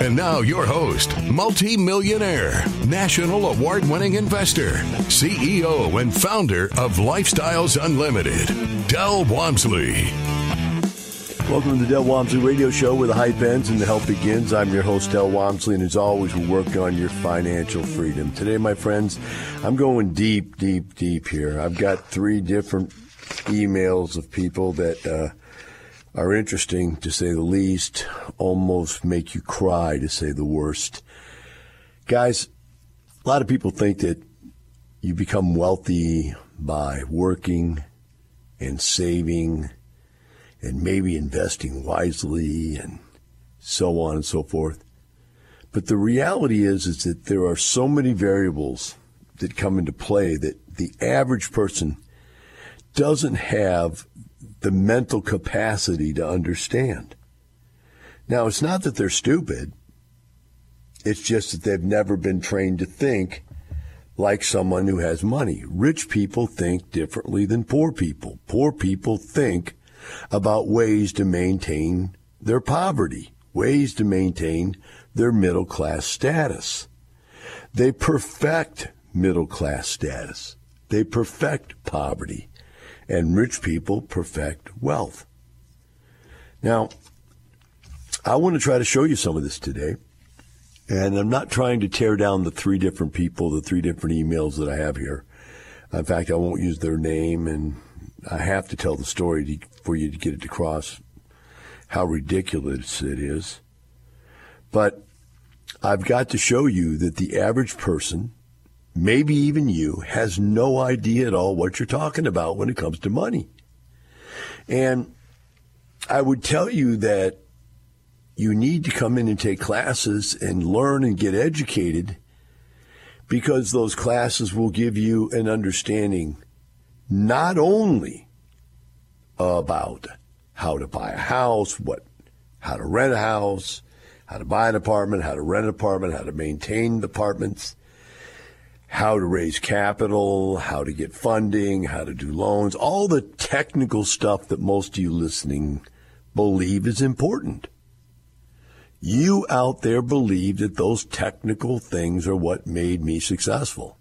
And now, your host, multi-millionaire, national award winning investor, CEO, and founder of Lifestyles Unlimited, Del Walmsley. Welcome to the Del Walmsley Radio Show where the hype ends and the help begins. I'm your host, Del Walmsley, and as always, we're working on your financial freedom. Today, my friends, I'm going deep, deep, deep here. I've got three different emails of people that, uh, are interesting to say the least, almost make you cry to say the worst. Guys, a lot of people think that you become wealthy by working and saving and maybe investing wisely and so on and so forth. But the reality is is that there are so many variables that come into play that the average person doesn't have the mental capacity to understand. Now, it's not that they're stupid. It's just that they've never been trained to think like someone who has money. Rich people think differently than poor people. Poor people think about ways to maintain their poverty, ways to maintain their middle class status. They perfect middle class status. They perfect poverty and rich people perfect wealth. Now, I want to try to show you some of this today. And I'm not trying to tear down the three different people, the three different emails that I have here. In fact, I won't use their name, and I have to tell the story to, for you to get it across how ridiculous it is. But I've got to show you that the average person maybe even you, has no idea at all what you're talking about when it comes to money. And I would tell you that you need to come in and take classes and learn and get educated because those classes will give you an understanding not only about how to buy a house, what how to rent a house, how to buy an apartment, how to rent an apartment, how to maintain the apartments, how to raise capital, how to get funding, how to do loans, all the technical stuff that most of you listening believe is important. You out there believe that those technical things are what made me successful.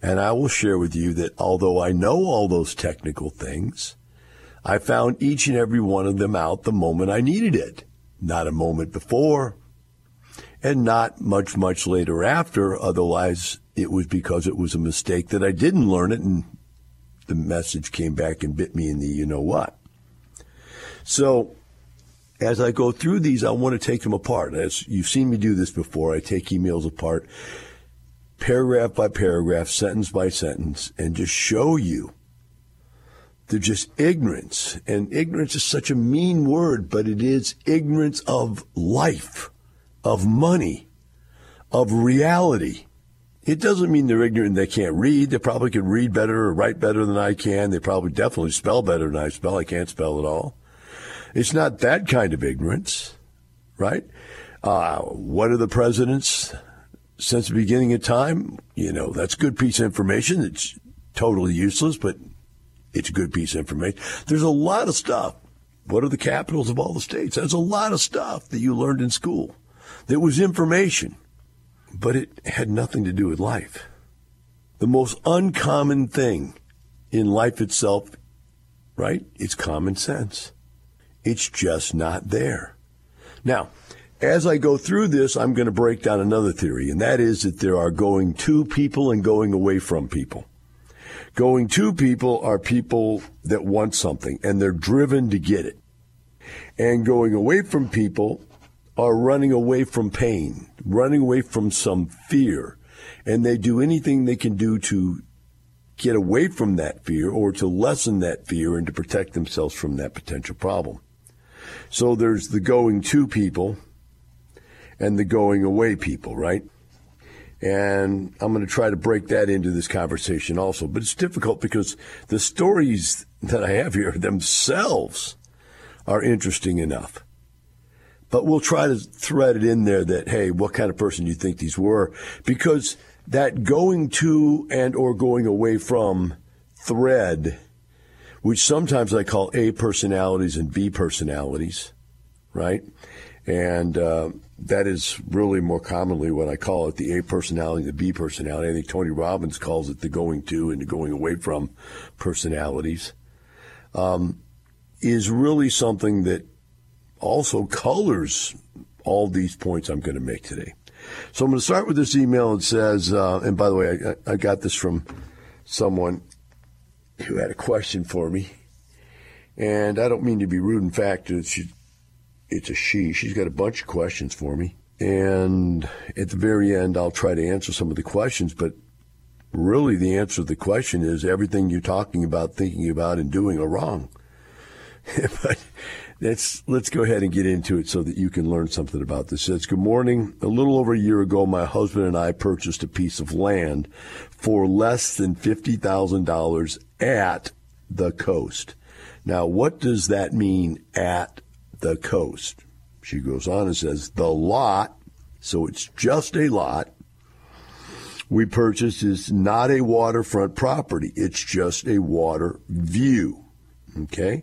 And I will share with you that although I know all those technical things, I found each and every one of them out the moment I needed it, not a moment before, and not much, much later after. Otherwise, it was because it was a mistake that I didn't learn it and the message came back and bit me in the you know what. So as I go through these, I want to take them apart. As you've seen me do this before, I take emails apart, paragraph by paragraph, sentence by sentence, and just show you they're just ignorance. And ignorance is such a mean word, but it is ignorance of life, of money, of reality. It doesn't mean they're ignorant they can't read. They probably can read better or write better than I can. They probably definitely spell better than I spell. I can't spell at all. It's not that kind of ignorance, right? Uh, what are the presidents since the beginning of time? You know, that's good piece of information. It's totally useless, but it's a good piece of information. There's a lot of stuff. What are the capitals of all the states? That's a lot of stuff that you learned in school that was information, but it had nothing to do with life. The most uncommon thing in life itself, right? It's common sense. It's just not there. Now, as I go through this, I'm going to break down another theory, and that is that there are going to people and going away from people. Going to people are people that want something and they're driven to get it. And going away from people are running away from pain, running away from some fear. And they do anything they can do to get away from that fear or to lessen that fear and to protect themselves from that potential problem. So there's the going to people and the going away people, right? And I'm going to try to break that into this conversation also. But it's difficult because the stories that I have here themselves are interesting enough. But we'll try to thread it in there that, hey, what kind of person do you think these were? Because that going to and or going away from thread, which sometimes I call A personalities and B personalities, right? And uh, that is really more commonly what I call it the A personality, the B personality. I think Tony Robbins calls it the going to and the going away from personalities. Um, is really something that also colors all these points I'm going to make today. So I'm going to start with this email. It says, uh, and by the way, I, I got this from someone who had a question for me. And I don't mean to be rude. In fact, she it's a she. She's got a bunch of questions for me. And at the very end, I'll try to answer some of the questions. But really, the answer to the question is everything you're talking about, thinking about, and doing are wrong. but let's let's go ahead and get into it so that you can learn something about this. It says, Good morning. A little over a year ago, my husband and I purchased a piece of land for less than fifty thousand dollars at the coast. Now, what does that mean at the coast. She goes on and says, the lot, so it's just a lot, we purchased is not a waterfront property. It's just a water view. Okay?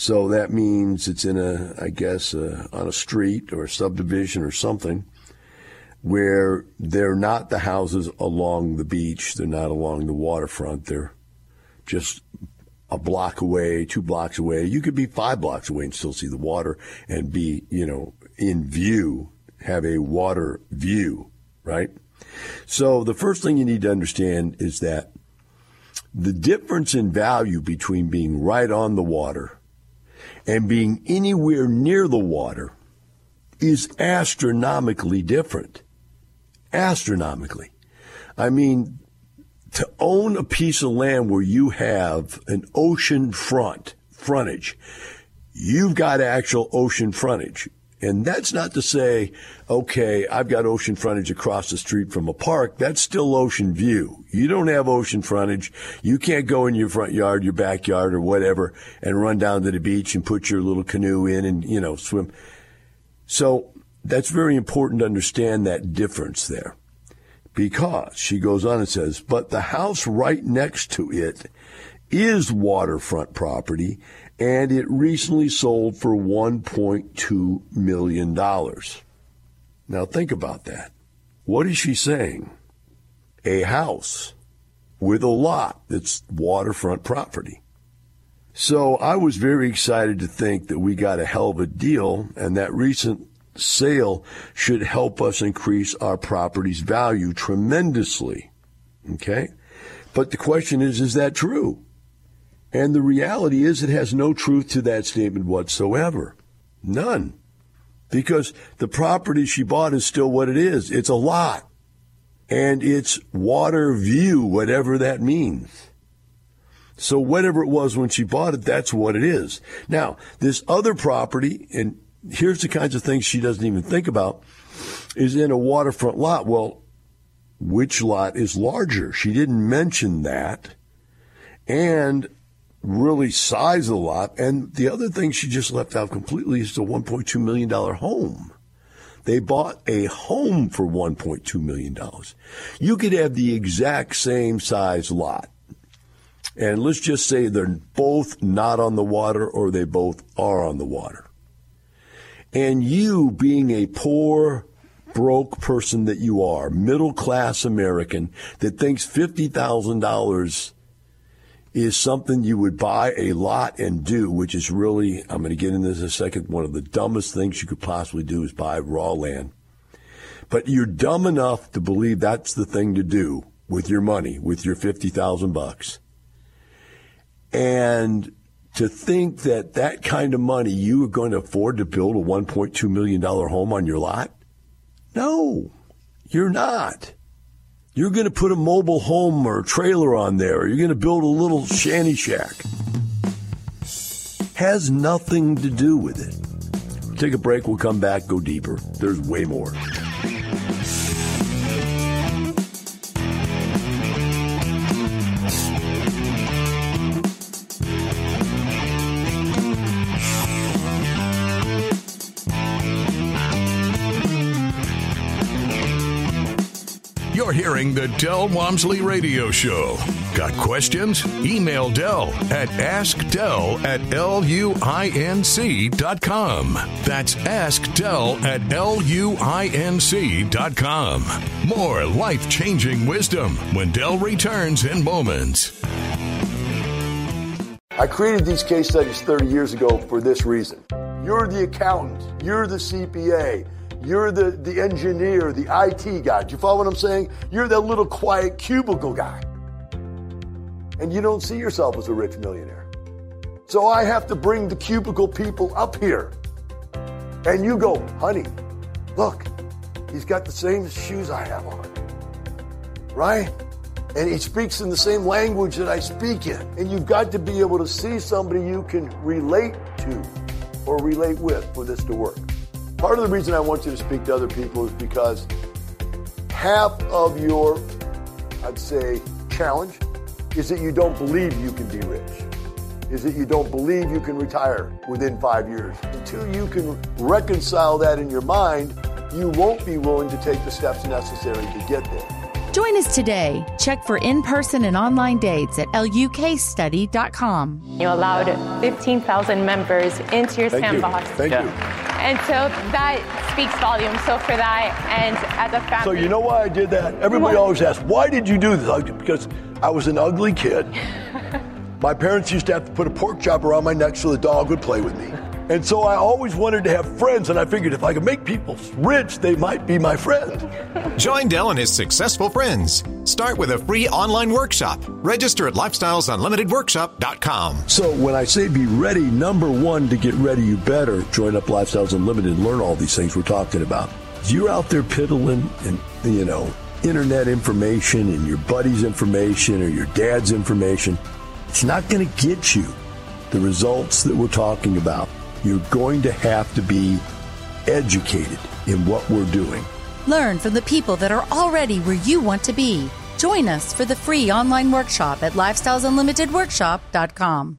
So that means it's in a, I guess, uh, on a street or a subdivision or something where they're not the houses along the beach. They're not along the waterfront. They're just a block away, two blocks away. You could be five blocks away and still see the water and be, you know, in view, have a water view, right? So the first thing you need to understand is that the difference in value between being right on the water and being anywhere near the water is astronomically different. Astronomically. I mean, to own a piece of land where you have an ocean front frontage, you've got actual ocean frontage. And that's not to say, okay, I've got ocean frontage across the street from a park. That's still ocean view. You don't have ocean frontage. You can't go in your front yard, your backyard or whatever and run down to the beach and put your little canoe in and, you know, swim. So that's very important to understand that difference there because she goes on and says, but the house right next to it is waterfront property and it recently sold for $1.2 million. Now think about that. What is she saying? A house with a lot that's waterfront property. So I was very excited to think that we got a hell of a deal and that recent sale should help us increase our property's value tremendously. Okay? But the question is, is that true? And the reality is it has no truth to that statement whatsoever. None. Because the property she bought is still what it is. It's a lot. And it's water view, whatever that means. So whatever it was when she bought it, that's what it is. Now, this other property, and here's the kinds of things she doesn't even think about, is in a waterfront lot. Well, which lot is larger? She didn't mention that. And really size the lot. And the other thing she just left out completely is the $1.2 million home. They bought a home for $1.2 million. You could have the exact same size lot. And let's just say they're both not on the water or they both are on the water. And you being a poor, broke person that you are, middle class American that thinks $50,000 is something you would buy a lot and do, which is really, I'm going to get into this in a second, one of the dumbest things you could possibly do is buy raw land. But you're dumb enough to believe that's the thing to do with your money, with your 50,000 bucks. And to think that that kind of money you are going to afford to build a $1.2 million home on your lot? No, you're not. You're going to put a mobile home or a trailer on there, or you're going to build a little shanty shack. Has nothing to do with it. take a break, we'll come back, go deeper. There's way more. Hearing the Del Walmsley Radio Show. Got questions? Email Del at askdell at luinc.com. That's askdell at luinc.com. More life changing wisdom when Del returns in moments. I created these case studies 30 years ago for this reason. You're the accountant, you're the CPA. You're the, the engineer, the IT guy. Do you follow what I'm saying? You're that little quiet cubicle guy. And you don't see yourself as a rich millionaire. So I have to bring the cubicle people up here. And you go, honey, look, he's got the same shoes I have on. Right? And he speaks in the same language that I speak in. And you've got to be able to see somebody you can relate to or relate with for this to work. Part of the reason I want you to speak to other people is because half of your, I'd say, challenge is that you don't believe you can be rich, is that you don't believe you can retire within five years. Until you can reconcile that in your mind, you won't be willing to take the steps necessary to get there. Join us today. Check for in person and online dates at lukstudy.com. You allowed 15,000 members into your Thank sandbox. you. Thank you. And so that speaks volumes. So for that, and as a family. So you know why I did that? Everybody always asks, why did you do this? Because I was an ugly kid. My parents used to have to put a pork chop around my neck so the dog would play with me. And so I always wanted to have friends, and I figured if I could make people rich, they might be my friend. Join Del and his successful friends. Start with a free online workshop. Register at lifestylesunlimitedworkshop.com. So when I say be ready, number one, to get ready, you better join up Lifestyles Unlimited and learn all these things we're talking about. If You're out there piddling and, you know, internet information and your buddy's information or your dad's information. It's not going to get you the results that we're talking about. You're going to have to be educated in what we're doing. Learn from the people that are already where you want to be. Join us for the free online workshop at lifestylesunlimitedworkshop.com.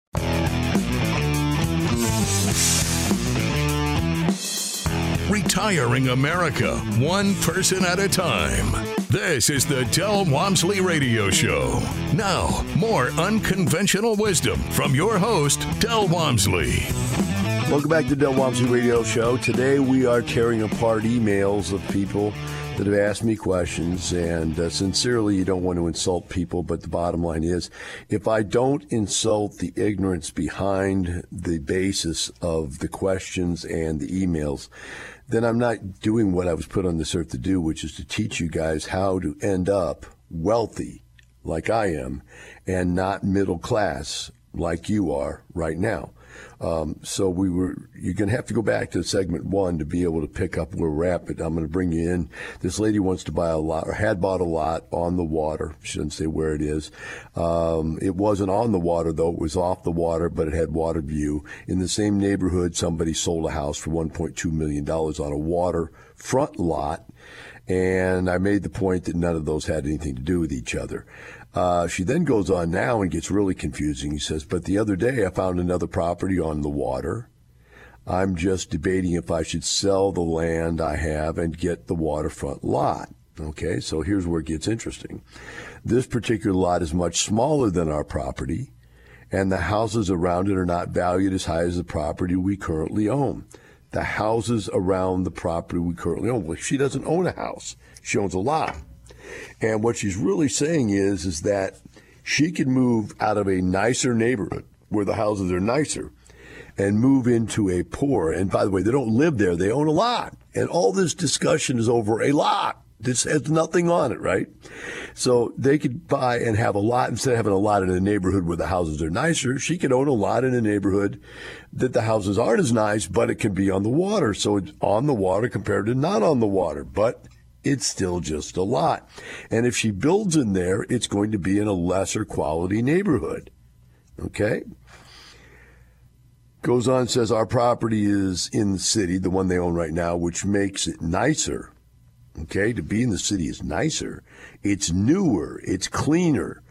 Retiring America, one person at a time. This is the Del Walmsley Radio Show. Now, more unconventional wisdom from your host, Del Walmsley. Welcome back to Del Walmsley Radio Show. Today we are tearing apart emails of people that have asked me questions, and uh, sincerely, you don't want to insult people, but the bottom line is if I don't insult the ignorance behind the basis of the questions and the emails, then I'm not doing what I was put on this earth to do, which is to teach you guys how to end up wealthy like I am and not middle class like you are right now. Um, so we were. You're going to have to go back to segment one to be able to pick up where we're at. But I'm going to bring you in. This lady wants to buy a lot, or had bought a lot on the water. She doesn't say where it is. Um, it wasn't on the water though. It was off the water, but it had water view. In the same neighborhood, somebody sold a house for 1.2 million dollars on a water front lot. And I made the point that none of those had anything to do with each other. Uh, she then goes on now and gets really confusing. He says, But the other day I found another property on the water. I'm just debating if I should sell the land I have and get the waterfront lot. Okay, so here's where it gets interesting. This particular lot is much smaller than our property, and the houses around it are not valued as high as the property we currently own. The houses around the property we currently own. Well, she doesn't own a house, she owns a lot. And what she's really saying is, is that she can move out of a nicer neighborhood where the houses are nicer and move into a poor. And by the way, they don't live there; they own a lot. And all this discussion is over a lot. This has nothing on it, right? So they could buy and have a lot instead of having a lot in a neighborhood where the houses are nicer. She could own a lot in a neighborhood that the houses aren't as nice, but it can be on the water. So it's on the water compared to not on the water. But it's still just a lot. And if she builds in there, it's going to be in a lesser quality neighborhood. Okay? Goes on, says our property is in the city, the one they own right now, which makes it nicer. Okay? To be in the city is nicer. It's newer, it's cleaner.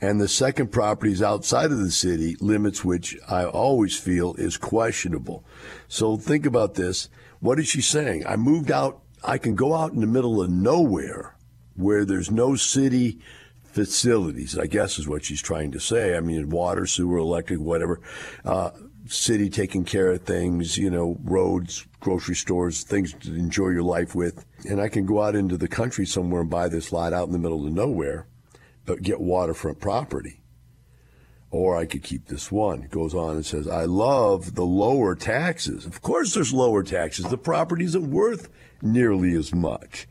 And the second property is outside of the city, limits which I always feel is questionable. So think about this. What is she saying? I moved out I can go out in the middle of nowhere where there's no city facilities, I guess is what she's trying to say. I mean, water, sewer, electric, whatever. Uh, city taking care of things, you know, roads, grocery stores, things to enjoy your life with. And I can go out into the country somewhere and buy this lot out in the middle of nowhere, but get waterfront property. Or I could keep this one. It goes on and says, I love the lower taxes. Of course, there's lower taxes. The property isn't worth nearly as much.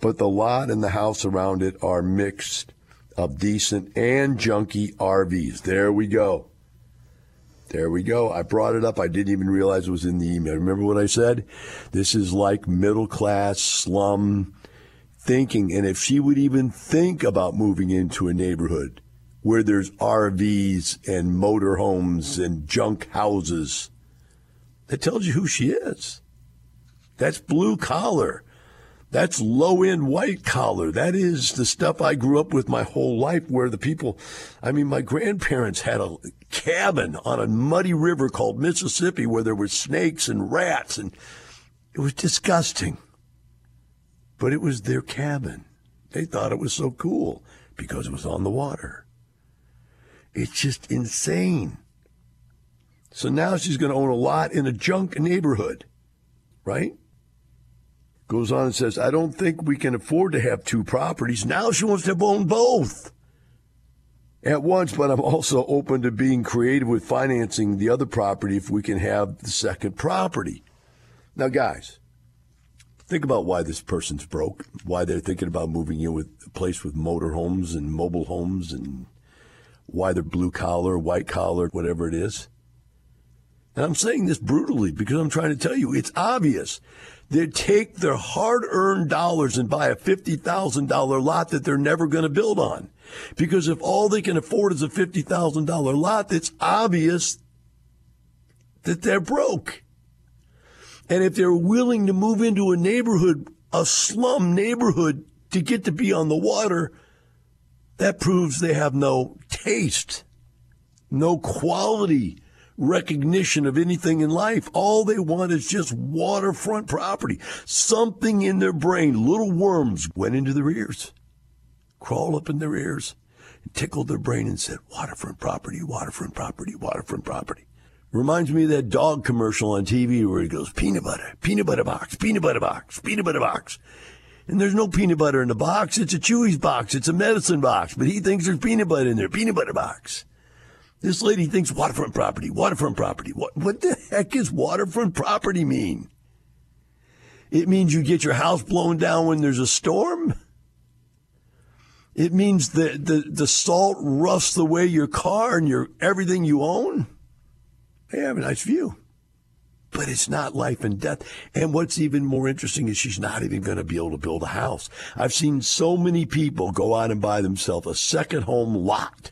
But the lot and the house around it are mixed of decent and junky RVs. There we go. There we go. I brought it up. I didn't even realize it was in the email. Remember what I said? This is like middle class slum thinking. And if she would even think about moving into a neighborhood where there's RVs and motorhomes and junk houses, that tells you who she is. That's blue collar. That's low end white collar. That is the stuff I grew up with my whole life where the people, I mean, my grandparents had a cabin on a muddy river called Mississippi where there were snakes and rats and it was disgusting. but it was their cabin. They thought it was so cool because it was on the water. It's just insane. So now she's going to own a lot in a junk neighborhood, right? Goes on and says, I don't think we can afford to have two properties. Now she wants to own both at once, but I'm also open to being creative with financing the other property if we can have the second property. Now, guys, think about why this person's broke, why they're thinking about moving in with a place with motorhomes and mobile homes, and why they're blue collar, white collar, whatever it is. And I'm saying this brutally because I'm trying to tell you it's obvious. They take their hard earned dollars and buy a $50,000 lot that they're never going to build on. Because if all they can afford is a $50,000 lot, it's obvious that they're broke. And if they're willing to move into a neighborhood, a slum neighborhood, to get to be on the water, that proves they have no taste, no quality recognition of anything in life. All they want is just waterfront property. Something in their brain, little worms went into their ears, crawled up in their ears, and tickled their brain and said, waterfront property, waterfront property, waterfront property. Reminds me of that dog commercial on TV where he goes, peanut butter, peanut butter box, peanut butter box, peanut butter box. And there's no peanut butter in the box. It's a Chewy's box. It's a medicine box. But he thinks there's peanut butter in there. Peanut butter box. This lady thinks waterfront property, waterfront property. What, what the heck does waterfront property mean? It means you get your house blown down when there's a storm? It means the, the, the salt rusts away your car and your everything you own? They have a nice view. But it's not life and death. And what's even more interesting is she's not even going to be able to build a house. I've seen so many people go out and buy themselves a second home lot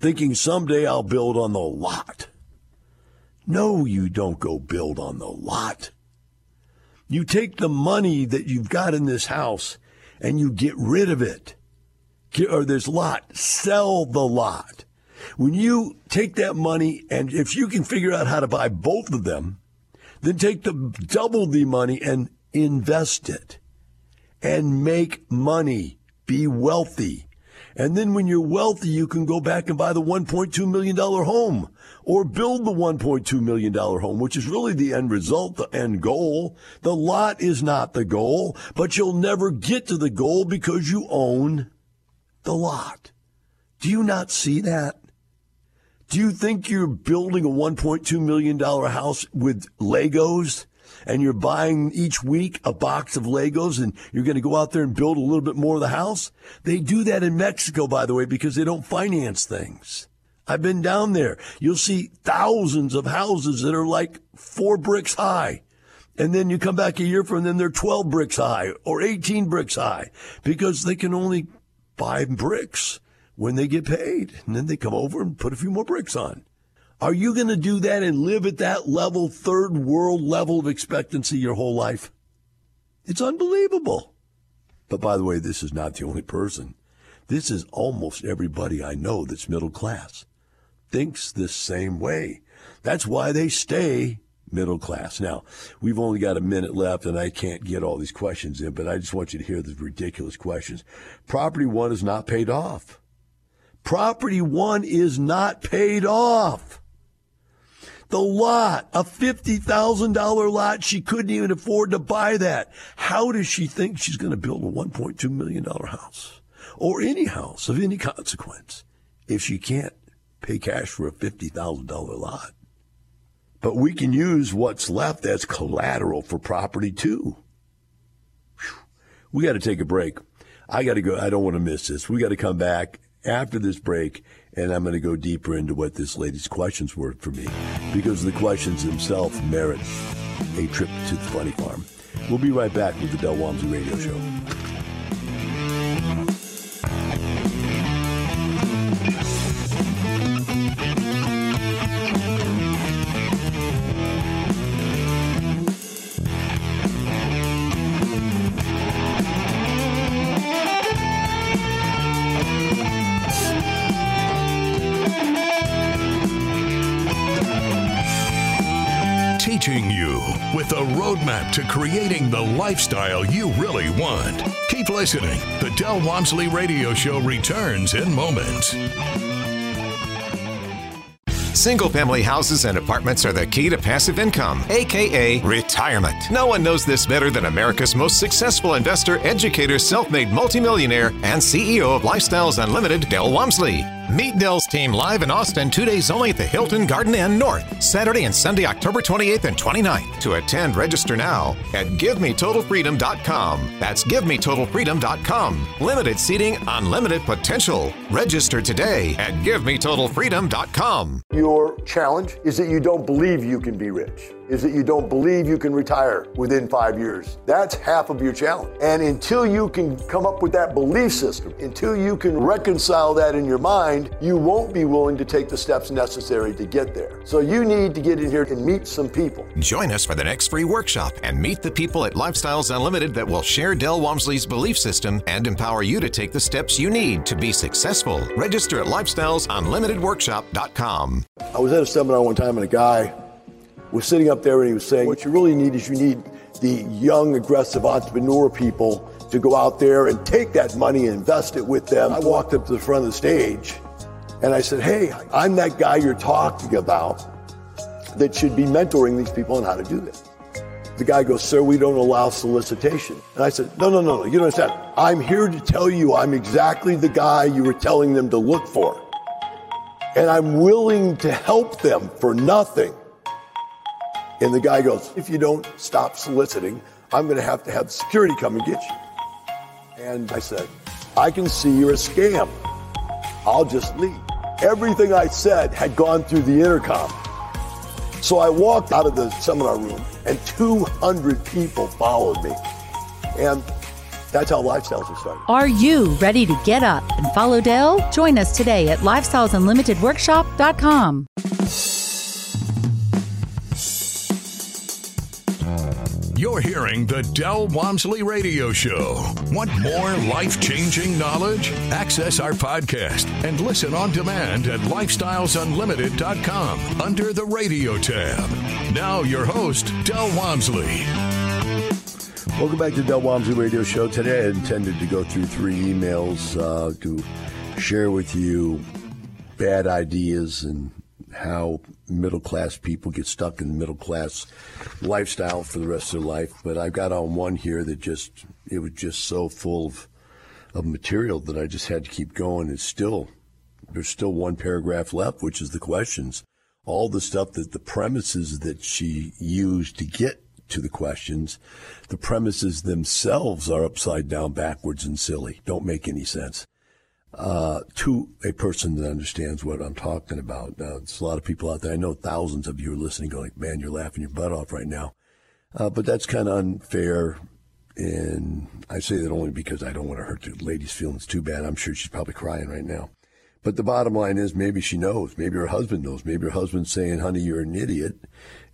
thinking someday I'll build on the lot. No, you don't go build on the lot. You take the money that you've got in this house and you get rid of it. Or this lot, sell the lot. When you take that money and if you can figure out how to buy both of them, then take the double the money and invest it and make money. Be wealthy. And then when you're wealthy, you can go back and buy the $1.2 million home or build the $1.2 million home, which is really the end result, the end goal. The lot is not the goal, but you'll never get to the goal because you own the lot. Do you not see that? Do you think you're building a $1.2 million house with Legos? And you're buying each week a box of Legos and you're going to go out there and build a little bit more of the house. They do that in Mexico, by the way, because they don't finance things. I've been down there. You'll see thousands of houses that are like four bricks high. And then you come back a year from then they're 12 bricks high or 18 bricks high because they can only buy bricks when they get paid. And then they come over and put a few more bricks on. Are you going to do that and live at that level, third world level of expectancy your whole life? It's unbelievable. But by the way, this is not the only person. This is almost everybody I know that's middle class. Thinks the same way. That's why they stay middle class. Now, we've only got a minute left and I can't get all these questions in, but I just want you to hear the ridiculous questions. Property one is not paid off. Property one is not paid off. The lot, a $50,000 lot, she couldn't even afford to buy that. How does she think she's going to build a $1.2 million house or any house of any consequence if she can't pay cash for a $50,000 lot? But we can use what's left as collateral for property too. Whew. We got to take a break. I got to go. I don't want to miss this. We got to come back after this break, and I'm going to go deeper into what this lady's questions were for me, because the questions themselves merit a trip to the funny farm. We'll be right back with the Del Walmsley Radio Show. Creating the lifestyle you really want. Keep listening. The Del Walmsley Radio Show returns in moments. Single family houses and apartments are the key to passive income, aka retirement. No one knows this better than America's most successful investor, educator, self made multimillionaire, and CEO of Lifestyles Unlimited, Del Walmsley. Meet Del's team live in Austin two days only at the Hilton Garden Inn North, Saturday and Sunday, October 28th and 29th. To attend, register now at GiveMeTotalFreedom.com. That's GiveMeTotalFreedom.com. Limited seating, unlimited potential. Register today at GiveMeTotalFreedom.com. Your challenge is that you don't believe you can be rich, is that you don't believe you can retire within five years. That's half of your challenge. And until you can come up with that belief system, until you can reconcile that in your mind, you won't be willing to take the steps necessary to get there. So you need to get in here and meet some people. Join us for the next free workshop and meet the people at Lifestyles Unlimited that will share Del Walmsley's belief system and empower you to take the steps you need to be successful. Register at lifestylesunlimitedworkshop.com. I was at a seminar one time and a guy was sitting up there and he was saying, What you really need is you need the young, aggressive entrepreneur people to go out there and take that money and invest it with them. I walked up to the front of the stage and I said, Hey, I'm that guy you're talking about that should be mentoring these people on how to do this. The guy goes, Sir, we don't allow solicitation. And I said, No, no, no, no, you don't understand. I'm here to tell you I'm exactly the guy you were telling them to look for. And I'm willing to help them for nothing. And the guy goes, If you don't stop soliciting, I'm going to have to have security come and get you. And I said, I can see you're a scam. I'll just leave. Everything I said had gone through the intercom. So I walked out of the seminar room and 200 people followed me. And that's how Lifestyles was started. Are you ready to get up and follow Del? Join us today at lifestylesunlimitedworkshop.com. You're hearing the Del Walmsley Radio Show. Want more life changing knowledge? Access our podcast and listen on demand at lifestylesunlimited.com under the radio tab. Now, your host, Del Walmsley. Welcome back to Del Walmsley Radio Show. Today I intended to go through three emails uh, to share with you bad ideas and how middle class people get stuck in middle class lifestyle for the rest of their life. But I've got on one here that just it was just so full of of material that I just had to keep going. It's still there's still one paragraph left, which is the questions. All the stuff that the premises that she used to get to the questions, the premises themselves are upside down, backwards, and silly. Don't make any sense uh, to a person that understands what I'm talking about. Now, there's a lot of people out there. I know thousands of you are listening, going, "Man, you're laughing your butt off right now," uh, but that's kind of unfair. And I say that only because I don't want to hurt the lady's feelings too bad. I'm sure she's probably crying right now. But the bottom line is, maybe she knows. Maybe her husband knows. Maybe her husband's saying, "Honey, you're an idiot,"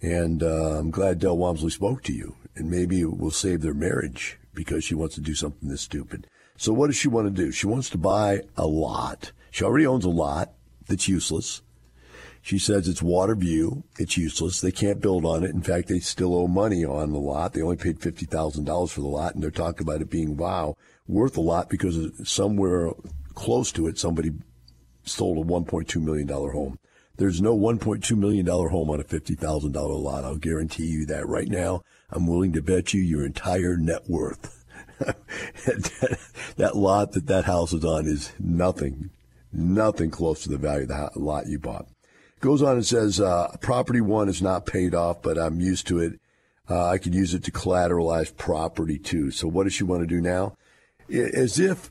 and uh, I'm glad Del Walmsley spoke to you. And maybe it will save their marriage because she wants to do something this stupid. So what does she want to do? She wants to buy a lot. She already owns a lot that's useless. She says it's Waterview. It's useless. They can't build on it. In fact, they still owe money on the lot. They only paid $50,000 for the lot, and they're talking about it being, wow, worth a lot because somewhere close to it, somebody sold a $1.2 million home. There's no $1.2 million home on a $50,000 lot. I'll guarantee you that right now. I'm willing to bet you your entire net worth. that lot that that house is on is nothing, nothing close to the value of the lot you bought. Goes on and says, uh, property one is not paid off, but I'm used to it. Uh, I could use it to collateralize property two. So what does she want to do now? As if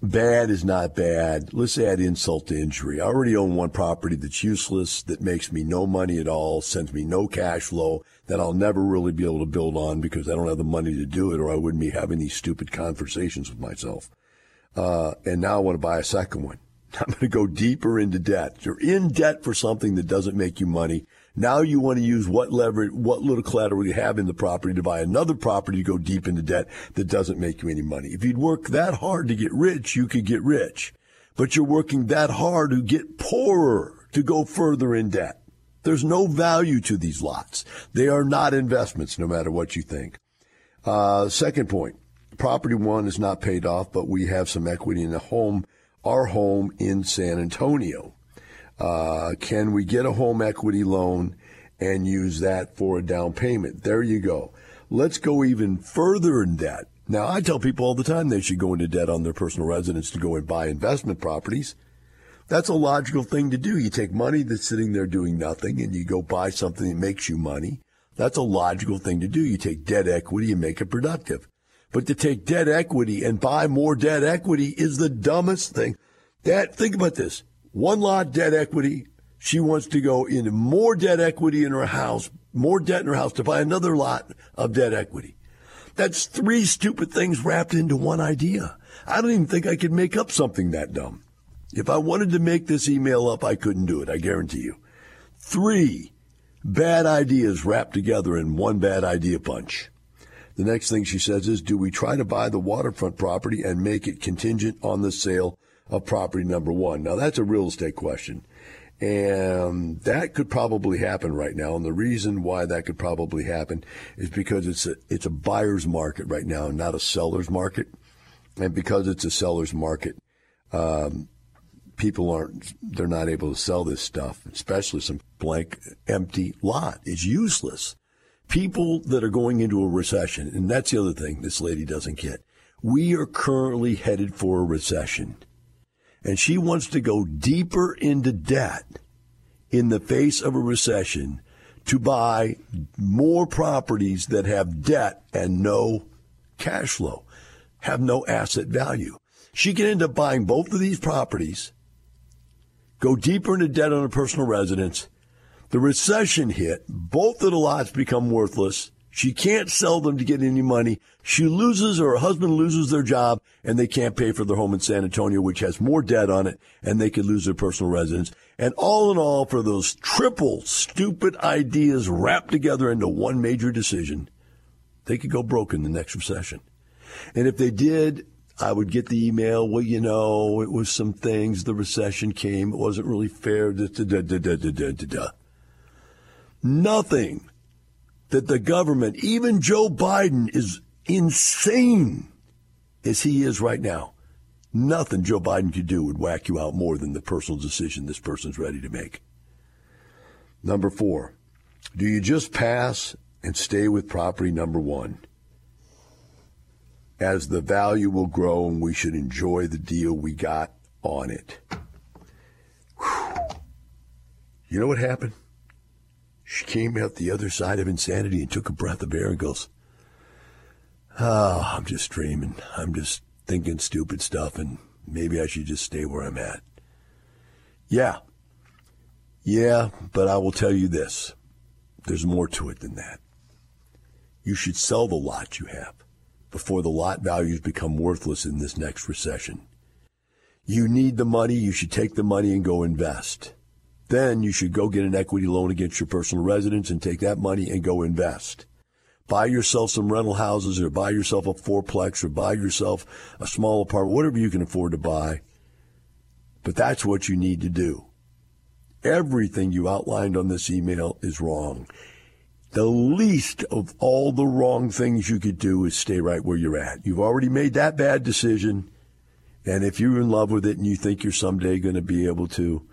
bad is not bad. Let's add insult to injury. I already own one property that's useless, that makes me no money at all, sends me no cash flow, that I'll never really be able to build on because I don't have the money to do it or I wouldn't be having these stupid conversations with myself. Uh, and now I want to buy a second one. I'm going to go deeper into debt. You're in debt for something that doesn't make you money. Now you want to use what leverage, what little collateral you have in the property to buy another property to go deep into debt that doesn't make you any money. If you'd work that hard to get rich, you could get rich. But you're working that hard to get poorer to go further in debt. There's no value to these lots. They are not investments, no matter what you think. Uh, second point property one is not paid off, but we have some equity in the home, our home in San Antonio. Uh, can we get a home equity loan and use that for a down payment? There you go. Let's go even further in debt. Now, I tell people all the time they should go into debt on their personal residence to go and buy investment properties. That's a logical thing to do. You take money that's sitting there doing nothing and you go buy something that makes you money. That's a logical thing to do. You take debt equity and make it productive. But to take debt equity and buy more debt equity is the dumbest thing. That, think about this. One lot debt equity. She wants to go into more debt equity in her house, more debt in her house to buy another lot of debt equity. That's three stupid things wrapped into one idea. I don't even think I could make up something that dumb. If I wanted to make this email up, I couldn't do it. I guarantee you. Three bad ideas wrapped together in one bad idea punch. The next thing she says is, do we try to buy the waterfront property and make it contingent on the sale of property number one? Now that's a real estate question. And that could probably happen right now. And the reason why that could probably happen is because it's a, it's a buyer's market right now, not a seller's market. And because it's a seller's market, um, people aren't they're not able to sell this stuff, especially some blank empty lot. It's useless. People that are going into a recession, and that's the other thing this lady doesn't get. We are currently headed for a recession. And she wants to go deeper into debt in the face of a recession to buy more properties that have debt and no cash flow, have no asset value. She can end up buying both of these properties go deeper into debt on a personal residence. The recession hit. Both of the lots become worthless. She can't sell them to get any money. She loses or her husband loses their job and they can't pay for their home in San Antonio, which has more debt on it and they could lose their personal residence. And all in all, for those triple stupid ideas wrapped together into one major decision, they could go broke in the next recession. And if they did, I would get the email, well, you know, it was some things, the recession came, it wasn't really fair. Da, da, da, Nothing that the government, even Joe Biden, is insane as he is right now. Nothing Joe Biden could do would whack you out more than the personal decision this person's ready to make. Number four, do you just pass and stay with property number one? As the value will grow and we should enjoy the deal we got on it. Whew. You know what happened? She came out the other side of insanity and took a breath of air and goes, Oh, I'm just dreaming. I'm just thinking stupid stuff and maybe I should just stay where I'm at. Yeah. Yeah, but I will tell you this. There's more to it than that. You should sell the lot you have before the lot values become worthless in this next recession. You need the money, you should take the money and go invest. Then you should go get an equity loan against your personal residence and take that money and go invest. Buy yourself some rental houses or buy yourself a fourplex or buy yourself a small apartment, whatever you can afford to buy. But that's what you need to do. Everything you outlined on this email is wrong the least of all the wrong things you could do is stay right where you're at. You've already made that bad decision. And if you're in love with it and you think you're someday going to be able to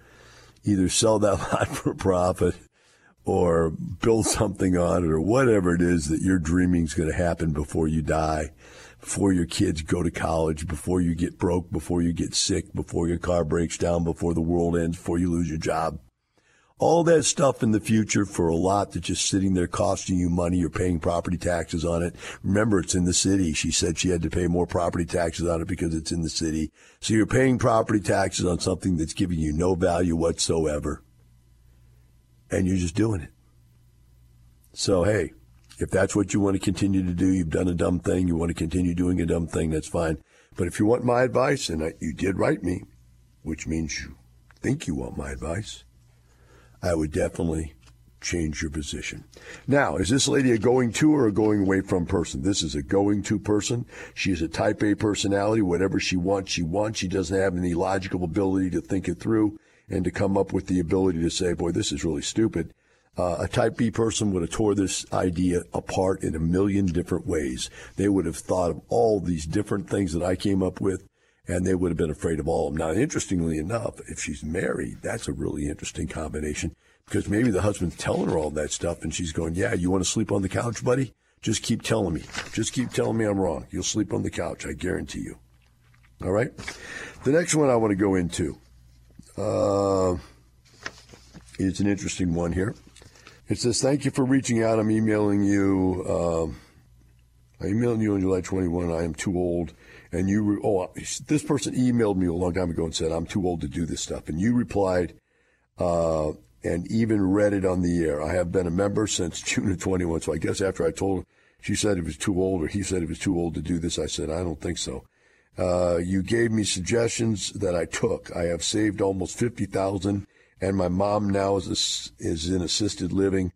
either sell that lot for profit or build something on it or whatever it is that you're dreaming is going to happen before you die, before your kids go to college, before you get broke, before you get sick, before your car breaks down, before the world ends, before you lose your job all that stuff in the future for a lot that's just sitting there costing you money. You're paying property taxes on it. Remember, it's in the city. She said she had to pay more property taxes on it because it's in the city. So you're paying property taxes on something that's giving you no value whatsoever. And you're just doing it. So, hey, if that's what you want to continue to do, you've done a dumb thing, you want to continue doing a dumb thing, that's fine. But if you want my advice, and I, you did write me, which means you think you want my advice, I would definitely change your position. Now, is this lady a going to or a going away from person? This is a going to person. She is a type A personality. Whatever she wants, she wants. She doesn't have any logical ability to think it through and to come up with the ability to say, boy, this is really stupid. Uh, a type B person would have tore this idea apart in a million different ways. They would have thought of all these different things that I came up with, and they would have been afraid of all of them. Now, interestingly enough, if she's married, that's a really interesting combination because maybe the husband's telling her all that stuff, and she's going, "Yeah, you want to sleep on the couch, buddy? Just keep telling me. Just keep telling me I'm wrong. You'll sleep on the couch. I guarantee you." All right. The next one I want to go into uh, is an interesting one here. It says, Thank you for reaching out. I'm emailing you. Um, I'm emailing you on July 21. I am too old. And you, re- oh, this person emailed me a long time ago and said, I'm too old to do this stuff. And you replied, uh, and even read it on the air. I have been a member since June of 21. So I guess after I told her, she said it was too old or he said it was too old to do this, I said, I don't think so. Uh, you gave me suggestions that I took. I have saved almost 50,000 and my mom now is is in assisted living,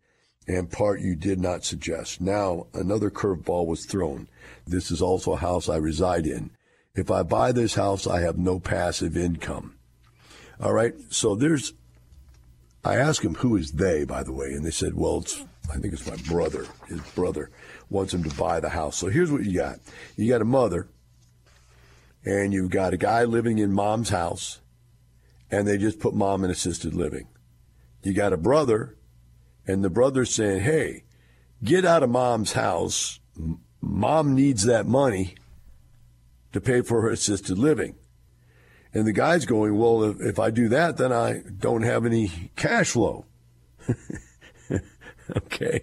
and part you did not suggest. Now another curveball was thrown. This is also a house I reside in. If I buy this house, I have no passive income. All right, so there's. I asked him who is they, by the way, and they said, well, it's I think it's my brother. His brother wants him to buy the house. So here's what you got: you got a mother, and you've got a guy living in mom's house and they just put mom in assisted living. You got a brother, and the brother's saying, hey, get out of mom's house. Mom needs that money to pay for her assisted living. And the guy's going, well, if, if I do that, then I don't have any cash flow. okay.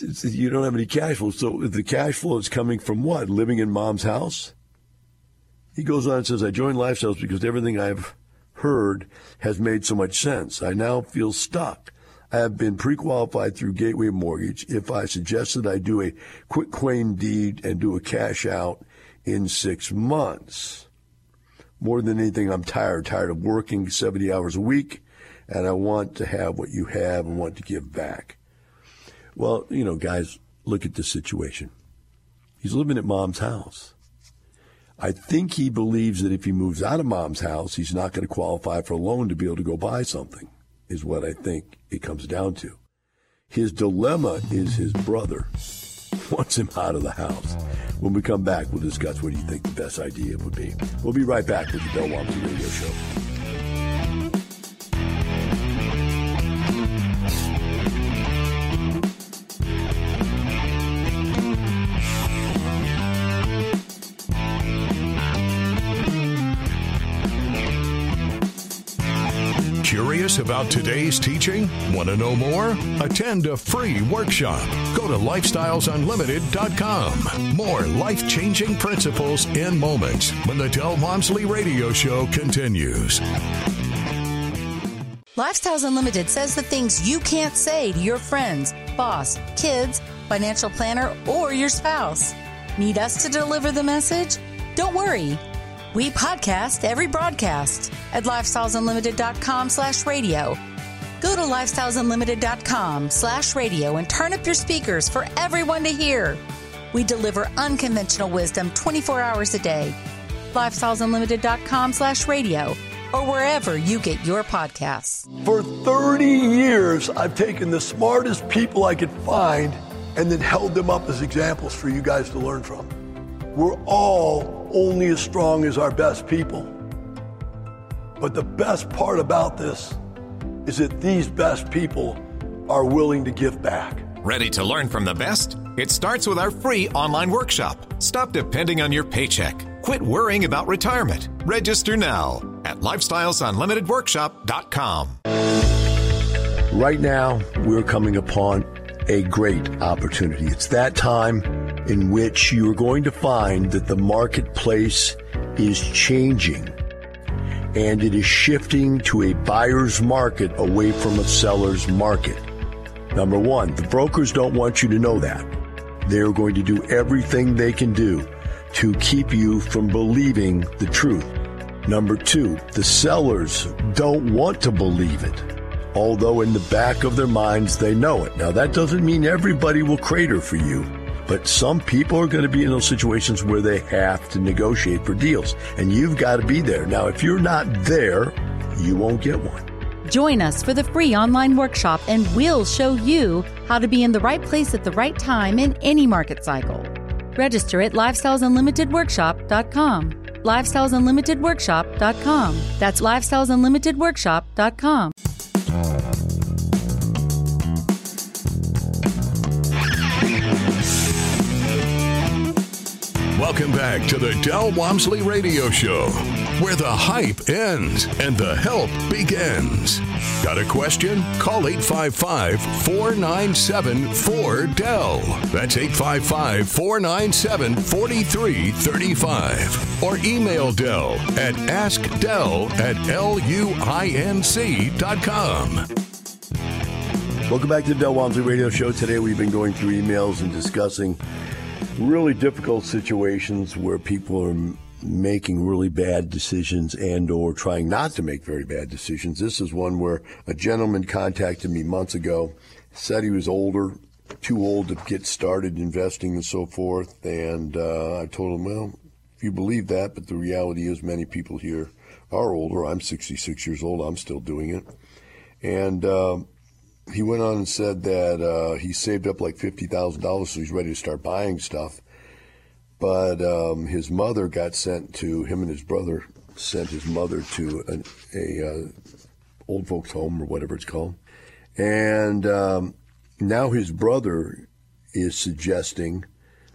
You don't have any cash flow. So the cash flow is coming from what? Living in mom's house? He goes on and says, I joined Lifestyles because everything I've heard has made so much sense. I now feel stuck. Have been pre-qualified through Gateway Mortgage. If I suggested I do a quick claim deed and do a cash out in six months, more than anything, I'm tired, tired of working 70 hours a week, and I want to have what you have and want to give back. Well, you know, guys, look at the situation. He's living at mom's house. I think he believes that if he moves out of mom's house, he's not going to qualify for a loan to be able to go buy something, is what I think it comes down to. His dilemma is his brother wants him out of the house. When we come back, we'll discuss what do you think the best idea would be. We'll be right back with the Walmsley Radio Show. About today's teaching? Want to know more? Attend a free workshop. Go to lifestylesunlimited.com. More life changing principles in moments when the Del Walmsley Radio Show continues. Lifestyles Unlimited says the things you can't say to your friends, boss, kids, financial planner, or your spouse. Need us to deliver the message? Don't worry. We podcast every broadcast at lifestylesunlimited.com slash radio. Go to lifestylesunlimited.com slash radio and turn up your speakers for everyone to hear. We deliver unconventional wisdom 24 hours a day. lifestylesunlimited.com slash radio or wherever you get your podcasts. For 30 years, I've taken the smartest people I could find and then held them up as examples for you guys to learn from. We're all only as strong as our best people. But the best part about this is that these best people are willing to give back. Ready to learn from the best? It starts with our free online workshop. Stop depending on your paycheck. Quit worrying about retirement. Register now at lifestylesunlimitedworkshop.com. Right now, we're coming upon a great opportunity. It's that time in which you are going to find that the marketplace is changing and it is shifting to a buyer's market away from a seller's market. Number one, the brokers don't want you to know that. They're going to do everything they can do to keep you from believing the truth. Number two, the sellers don't want to believe it, although in the back of their minds they know it. Now, that doesn't mean everybody will crater for you, but some people are going to be in those situations where they have to negotiate for deals, and you've got to be there. Now, if you're not there, you won't get one. Join us for the free online workshop, and we'll show you how to be in the right place at the right time in any market cycle. Register at lifestylesunlimitedworkshop.com. Lifestylesunlimitedworkshop.com. That's lifestylesunlimitedworkshop.com. Welcome back to the Del Walmsley Radio Show, where the hype ends and the help begins. Got a question? Call 855 497 4DEL. That's 855 497 4335. Or email Del at askdell at luinc.com. Welcome back to the Del Walmsley Radio Show. Today we've been going through emails and discussing really difficult situations where people are making really bad decisions and or trying not to make very bad decisions. This is one where a gentleman contacted me months ago, said he was older, too old to get started investing and so forth, and uh, I told him, well, if you believe that, but the reality is many people here are older. I'm 66 years old. I'm still doing it. And uh, he went on and said that uh, he saved up like fifty thousand dollars, so he's ready to start buying stuff. But um, his mother got sent to him and his brother sent his mother to an, a uh, old folks home or whatever it's called, and um, now his brother is suggesting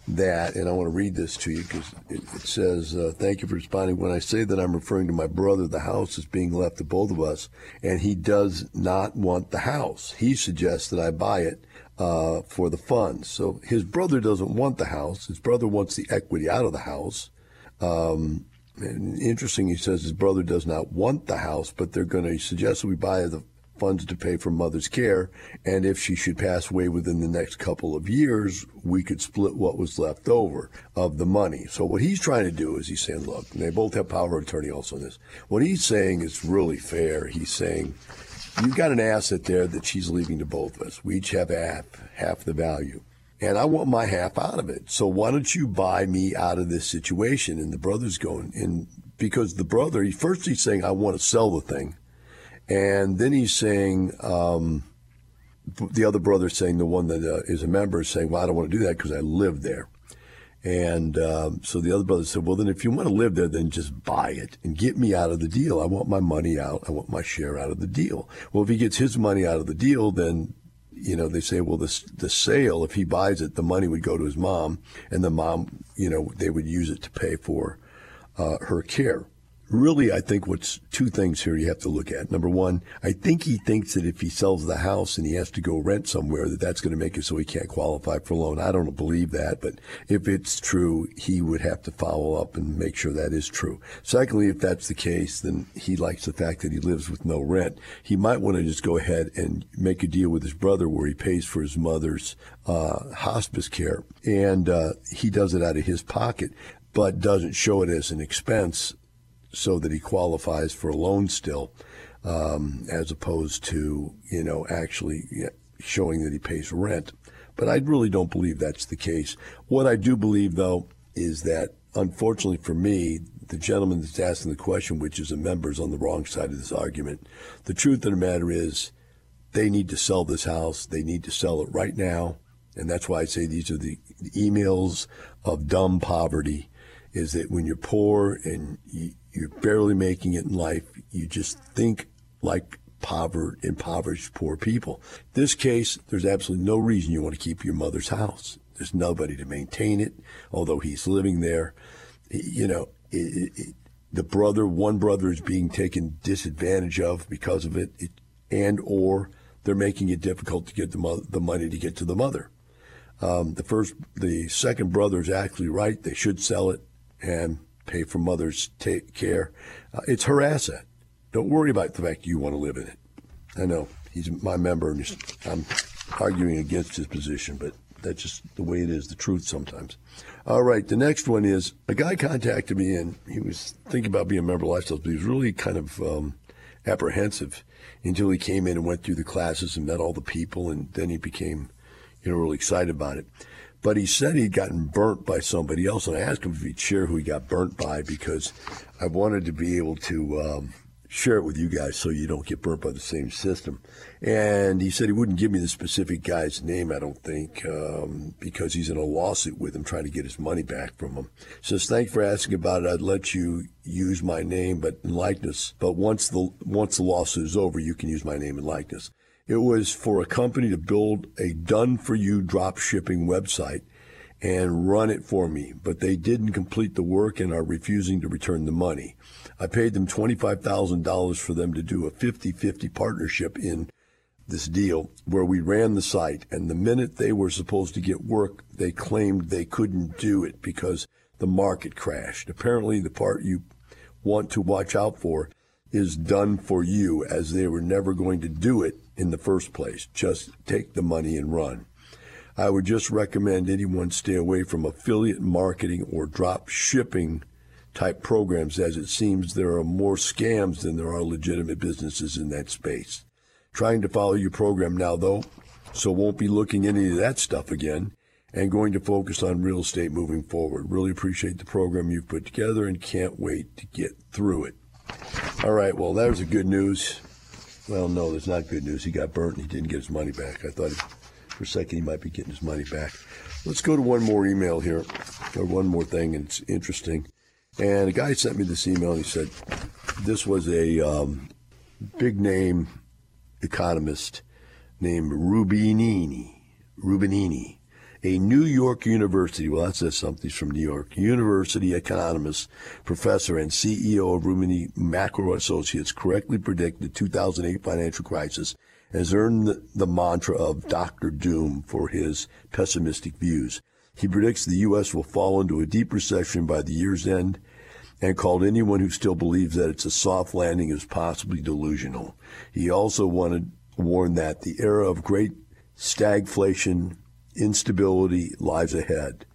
that, and I want to read this to you because it, it, says, uh, Thank you for responding. When I say that I'm referring to my brother, the house is being left to both of us, and he does not want the house. He suggests that I buy it uh, for the funds. So his brother doesn't want the house. His brother wants the equity out of the house. Um, and interesting, he says his brother does not want the house, but they're going to suggest that we buy the funds to pay for mother's care. And if she should pass away within the next couple of years, we could split what was left over of the money. So what he's trying to do is he's saying, look, they both have power of attorney also in this. What he's saying is really fair. He's saying, you've got an asset there that she's leaving to both of us. We each have half, half the value. And I want my half out of it. So why don't you buy me out of this situation? And the brother's going, and because the brother, he, first he's saying, I want to sell the thing. And then he's saying, um, the other brother saying, the one that uh, is a member, is saying, well, I don't want to do that because I live there. And um, so the other brother said, well, then if you want to live there, then just buy it and get me out of the deal. I want my money out. I want my share out of the deal. Well, if he gets his money out of the deal, then you know, they say, well, the, the sale, if he buys it, the money would go to his mom, and the mom, you know, they would use it to pay for uh, her care really, I think what's two things here you have to look at. Number one, I think he thinks that if he sells the house and he has to go rent somewhere, that that's going to make it so he can't qualify for a loan. I don't believe that, but if it's true, he would have to follow up and make sure that is true. Secondly, if that's the case, then he likes the fact that he lives with no rent. He might want to just go ahead and make a deal with his brother where he pays for his mother's uh, hospice care, and uh, he does it out of his pocket but doesn't show it as an expense so that he qualifies for a loan still, um, as opposed to you know actually showing that he pays rent. But I really don't believe that's the case. What I do believe, though, is that unfortunately for me, the gentleman that's asking the question, which is a member, is on the wrong side of this argument. The truth of the matter is, they need to sell this house. They need to sell it right now. And that's why I say these are the emails of dumb poverty is that when you're poor and you, you're barely making it in life. You just think like impoverished poor people. This case, there's absolutely no reason you want to keep your mother's house. There's nobody to maintain it, although he's living there. You know, it, it, the brother, one brother is being taken disadvantage of because of it, it and or they're making it difficult to get the, mo- the money to get to the mother. Um, the first, the second brother is actually right. They should sell it and pay for mother's take care. Uh, it's her asset. Don't worry about the fact you want to live in it. I know he's my member, and I'm arguing against his position, but that's just the way it is, the truth sometimes. All right, the next one is a guy contacted me, and he was thinking about being a member of Lifestyles, but he was really kind of um, apprehensive until he came in and went through the classes and met all the people, and then he became, you know, really excited about it. But he said he'd gotten burnt by somebody else, and I asked him if he'd share who he got burnt by because I wanted to be able to um, share it with you guys so you don't get burnt by the same system. And he said he wouldn't give me the specific guy's name, I don't think, um, because he's in a lawsuit with him trying to get his money back from him. Says, thanks for asking about it. I'd let you use my name but likeness. But once the, once the lawsuit is over, you can use my name and likeness. It was for a company to build a done for you drop shipping website and run it for me, but they didn't complete the work and are refusing to return the money. I paid them $25,000 for them to do a 50 50 partnership in this deal where we ran the site. And the minute they were supposed to get work, they claimed they couldn't do it because the market crashed. Apparently, the part you want to watch out for is done for you, as they were never going to do it in the first place. Just take the money and run. I would just recommend anyone stay away from affiliate marketing or drop shipping type programs, as it seems there are more scams than there are legitimate businesses in that space. Trying to follow your program now, though, so won't be looking any of that stuff again and going to focus on real estate moving forward. Really appreciate the program you've put together and can't wait to get through it. All right, well, there's the good news. Well, no, there's not good news. He got burnt and he didn't get his money back. I thought for a second he might be getting his money back. Let's go to one more email here, or one more thing, and it's interesting. And a guy sent me this email and he said this was a um, big name economist named Rubinini. Rubinini, a New York University, well, that says something. From New York. University economist, professor, and CEO of Rubinini Macro Associates correctly predicted the 2008 financial crisis has earned the, the mantra of Dr. Doom for his pessimistic views. He predicts the U.S. will fall into a deep recession by the year's end and called anyone who still believes that it's a soft landing as possibly delusional. He also wanted warned that the era of great stagflation, instability lies ahead,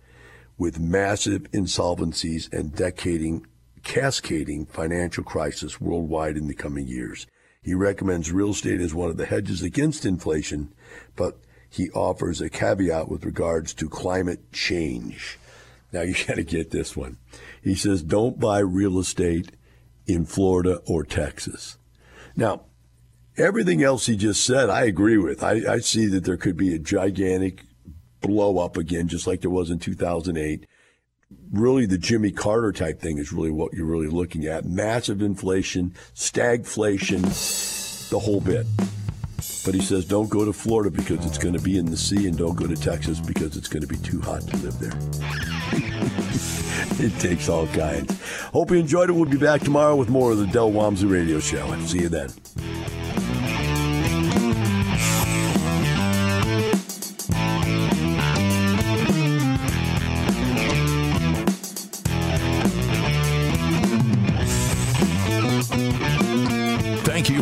with massive insolvencies and decading, cascading financial crisis worldwide in the coming years. He recommends real estate as one of the hedges against inflation, but he offers a caveat with regards to climate change. Now you got to get this one. He says, don't buy real estate in Florida or Texas. Now, everything else he just said, I agree with. I, I see that there could be a gigantic blow up again, just like there was in 2008. Really, the Jimmy Carter type thing is really what you're really looking at. Massive inflation, stagflation, the whole bit. But he says don't go to Florida because it's going to be in the sea, and don't go to Texas because it's going to be too hot to live there. it takes all kinds. Hope you enjoyed it. We'll be back tomorrow with more of the Del Walmsley Radio Show. See you then.